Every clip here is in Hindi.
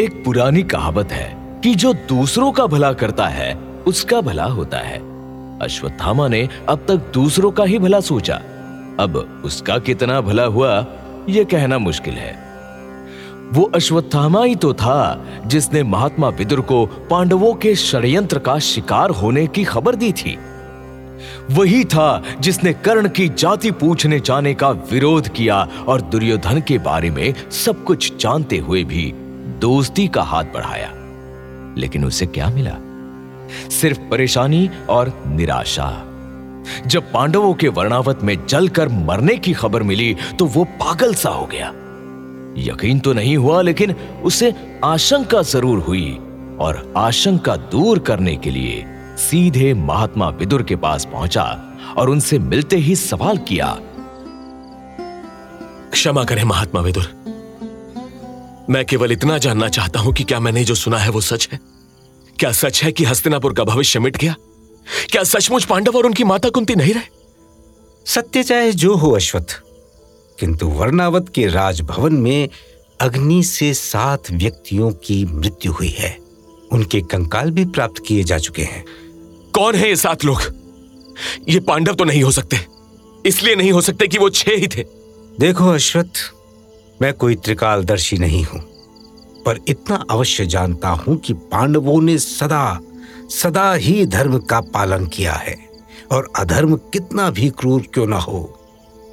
एक पुरानी कहावत है कि जो दूसरों का भला करता है, उसका भला होता है। अश्वत्थामा ने अब तक दूसरों का ही भला सोचा। अब उसका कितना भला हुआ यह कहना मुश्किल है। वो अश्वत्थामा ही तो था, जिसने महात्मा विदुर को पांडवों के षड्यंत्र का शिकार होने की खबर दी थी। वही था जिसने कर्ण की जाति पूछने जाने का विरोध किया और दुर्योधन के बारे में सब कुछ जानते हुए भी दोस्ती का हाथ बढ़ाया। लेकिन उसे क्या मिला? सिर्फ़ परेशानी और निराशा। जब पांडवों के वर्णावत में जलकर मरने की खबर मिली तो वो पागल सा हो गया। यकीन तो नहीं हुआ, लेकिन उसे आशंका ज़रूर हुई और आशंका दूर करने के लिए सीधे महात्मा विदुर के पास पहुँचा और उनसे मिलते ही सवाल किया, क्षमा करें महात्मा विदुर मैं केवल इतना जानना चाहता हूँ कि क्या मैंने जो सुना है वो सच है? क्या सच है कि हस्तिनापुर का भविष्य मिट गया? क्या सचमुच पांडव और उनकी माता कुंती नहीं रहे? सत्य चाहे जो हो अश्वत्थ किंतु वर्णावत के राजभवन में अग्नि से सात व्यक्तियों की मृत्यु हुई है। उनके कंकाल भी प्राप्त किए जा चुके हैं। कौन है ये सात लोग? ये पांडव तो नहीं हो सकते। इसलिए नहीं हो सकते कि वो छह ही थे। देखो अश्वत्थ मैं कोई त्रिकालदर्शी नहीं हूँ पर इतना अवश्य जानता हूँ कि पांडवों ने सदा सदा ही धर्म का पालन किया है। और अधर्म कितना भी क्रूर क्यों ना हो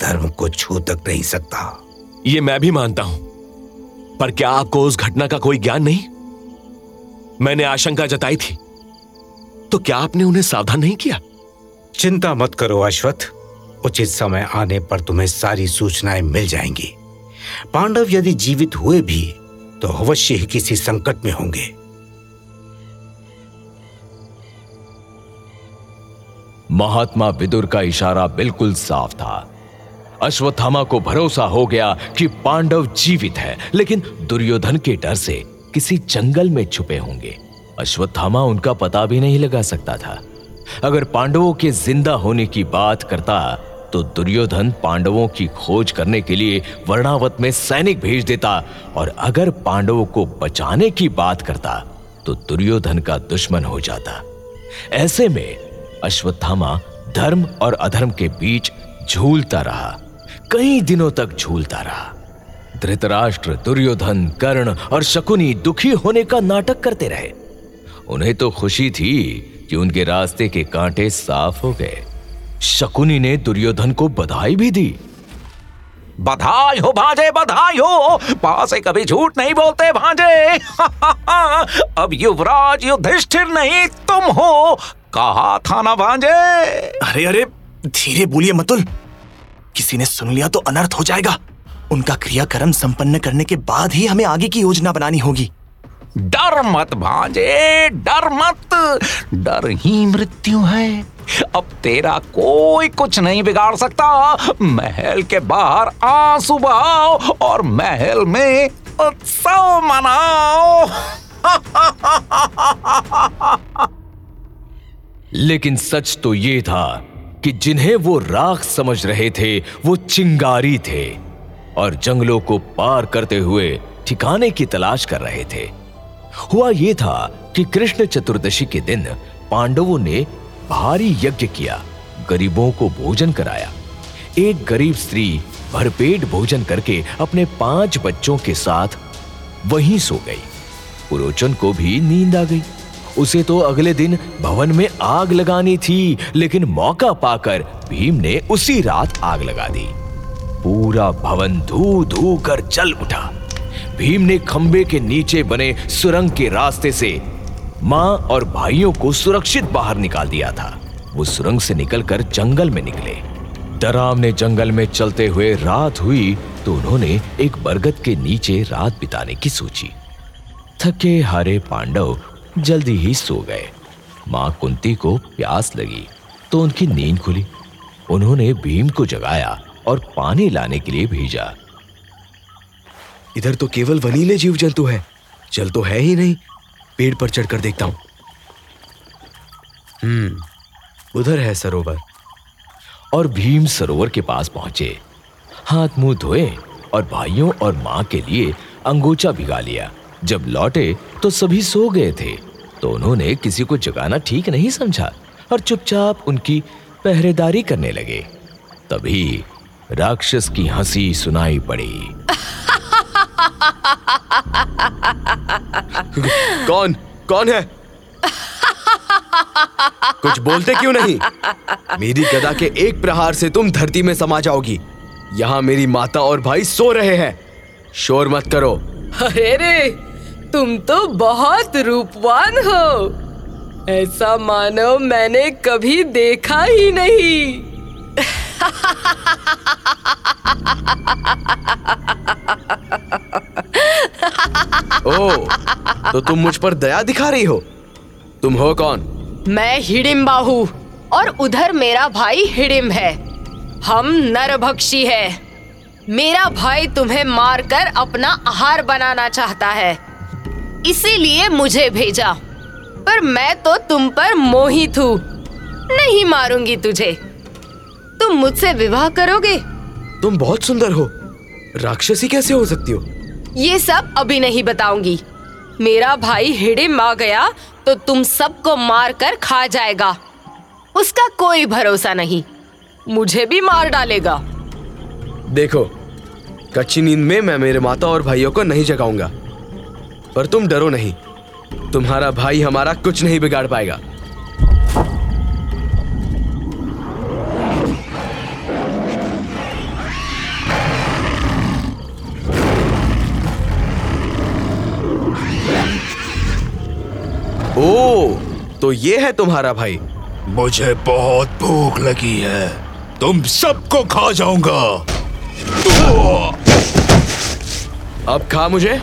धर्म को छू तक नहीं सकता। ये मैं भी मानता हूँ पर क्या आपको उस घटना का कोई ज्ञान नहीं? मैंने आशंका जताई थी तो क्या आपने उन्हें सावधान नहीं किया? चिंता मत करो अश्वत्थ उचित समय आने पर तुम्हें सारी सूचनाएँ मिल जाएँगी। पांडव यदि जीवित हुए भी तो अवश्य ही किसी संकट में होंगे। महात्मा विदुर का इशारा बिल्कुल साफ़ था। अश्वत्थामा को भरोसा हो गया कि पांडव जीवित है, लेकिन दुर्योधन के डर से किसी जंगल में छुपे होंगे। अश्वत्थामा उनका पता भी नहीं लगा सकता था। अगर पांडवों के ज़िंदा होने की बात करता तो दुर्योधन पांडवों की खोज करने के लिए वर्णावत में सैनिक भेज देता और अगर पांडवों को बचाने की बात करता तो दुर्योधन का दुश्मन हो जाता। ऐसे में अश्वत्थामा धर्म और अधर्म के बीच झूलता रहा। कई दिनों तक झूलता रहा। धृतराष्ट्र, दुर्योधन, कर्ण और शकुनी दुखी होने का नाटक करते रहे। उन्हें तो खुशी थी कि उनके रास्ते के कांटे साफ़ हो गए। शकुनी ने दुर्योधन को बधाई भी दी। बधाई हो भांजे बधाई हो। पास से कभी झूठ नहीं बोलते भांजे। अब युवराज युधिष्ठिर नहीं तुम हो। कहा था ना भांजे? अरे अरे धीरे बोलिए मतुल। किसी ने सुन लिया तो अनर्थ हो जाएगा। उनका क्रियाक्रम संपन्न करने के बाद ही हमें आगे की योजना बनानी होगी। डर मत भांजे डर मत। डर ही मृत्यु है। अब तेरा कोई कुछ नहीं बिगाड़ सकता। महल के बाहर आँसू बहाओ और महल में उत्सव मनाओ। लेकिन सच तो ये था कि जिन्हें वो राख समझ रहे थे, वो चिंगारी थे और जंगलों को पार करते हुए ठिकाने की तलाश कर रहे थे। हुआ ये था कि कृष्ण चतुर्दशी के दिन पांडवों ने भारी यज्ञ किया, गरीबों को भोजन कराया। एक गरीब स्त्री भरपेट भोजन करके अपने पाँच बच्चों के साथ वहीं सो गई। पुरोचन को भी नींद आ गई। उसे तो अगले दिन भवन में आग लगानी थी, लेकिन मौका पाकर भीम ने उसी रात आग लगा दी। पूरा भवन धू धू कर जल उठा। भीम ने खंबे के नीचे बने सुरंग के रास्ते से माँ और भाइयों को सुरक्षित बाहर निकाल दिया था। वो सुरंग से निकलकर जंगल में निकले। डरावने जंगल में चलते हुए रात हुई तो उन्होंने एक बरगद के नीचे रात बिताने की सोची। थके हारे पांडव जल्दी ही सो गए। माँ कुंती को प्यास लगी तो उनकी नींद खुली। उन्होंने भीम को जगाया और पानी लाने के लिए भेजा। इधर तो केवल वनीले जीव जंतु है, जल तो है ही नहीं। पेड़ पर चढ़कर देखता हूँ। हम्म उधर है सरोवर। और भीम सरोवर के पास पहुँचे। हाथ मुँह धोए और भाइयों और माँ के लिए अंगोचा भिगा लिया। जब लौटे तो सभी सो गए थे। तो उन्होंने किसी को जगाना ठीक नहीं समझा और चुपचाप उनकी पहरेदारी करने लगे। तभी राक्षस की हँसी सुनाई पड़ी। कौन? कौन है? कुछ बोलते क्यों नहीं? मेरी गदा के एक प्रहार से तुम धरती में समा जाओगी। यहाँ मेरी माता और भाई सो रहे हैं। शोर मत करो। अरे रे, तुम तो बहुत रूपवान हो। ऐसा मानव मैंने कभी देखा ही नहीं। ओ तो तुम मुझ पर दया दिखा रही हो? तुम हो कौन? मैं हिडिम्बा हूँ, और उधर मेरा भाई हिडिम है। हम नरभक्षी है। मेरा भाई तुम्हें मारकर अपना आहार बनाना चाहता है। इसीलिए मुझे भेजा। पर मैं तो तुम पर मोहित हूँ। नहीं मारूँगी तुझे। तुम मुझसे विवाह करोगे? तुम बहुत सुंदर हो। राक्षसी कैसे हो सकती हो? ये सब अभी नहीं बताऊँगी। मेरा भाई हिडिम आ गया तो तुम सबको मार कर खा जाएगा। उसका कोई भरोसा नहीं। मुझे भी मार डालेगा। देखो कच्ची नींद में मैं मेरे माता और भाइयों को नहीं जगाऊँगा। पर तुम डरो नहीं। तुम्हारा भाई हमारा कुछ नहीं बिगाड़ पाएगा। तो ये है तुम्हारा भाई। मुझे बहुत भूख लगी है। तुम सबको खा जाऊँगा। अब खा मुझे।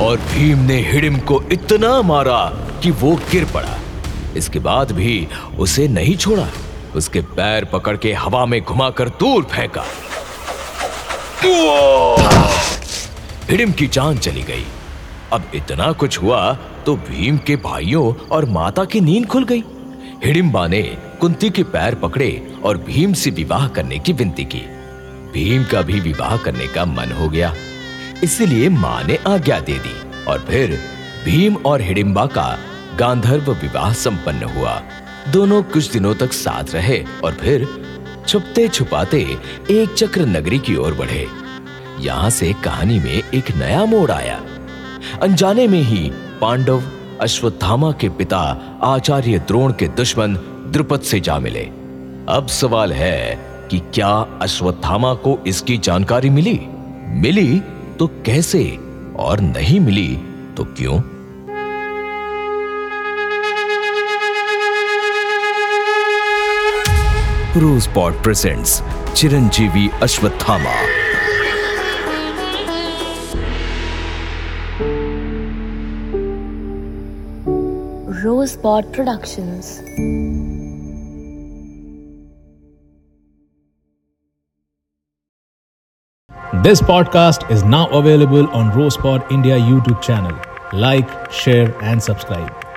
और भीम ने हिडिम को इतना मारा कि वो गिर पड़ा। इसके बाद भी उसे नहीं छोड़ा। उसके पैर पकड़ के हवा में घुमाकर दूर फेंका। हिडिम की जान चली गई। अब इतना कुछ हुआ तो भीम के भाइयों और माता की नींद खुल गई। हिडिम्बा ने कुंती के पैर पकड़े और भीम से विवाह करने की विनती की। भीम का भी विवाह करने का मन हो गया। इसलिए माँ ने आज्ञा दे दी और फिर भीम और हिडिम्बा का गांधर्व विवाह संपन्न हुआ। दोनों कुछ दिनों तक साथ रहे और फिर छुपते छुपाते एक चक्र नगरी की ओर बढ़े। यहाँ से कहानी में एक नया मोड़ आया। अनजाने में ही पांडव अश्वत्थामा के पिता आचार्य द्रोण के दुश्मन द्रुपद से जा मिले। अब सवाल है कि क्या अश्वत्थामा को इसकी जानकारी मिली? मिली तो कैसे? और नहीं मिली तो क्यों? Rose Pod presents Chiranjeevi Ashwathama. Rosebud Productions. This podcast is now available on Rosebud India YouTube channel. Like, share, and subscribe.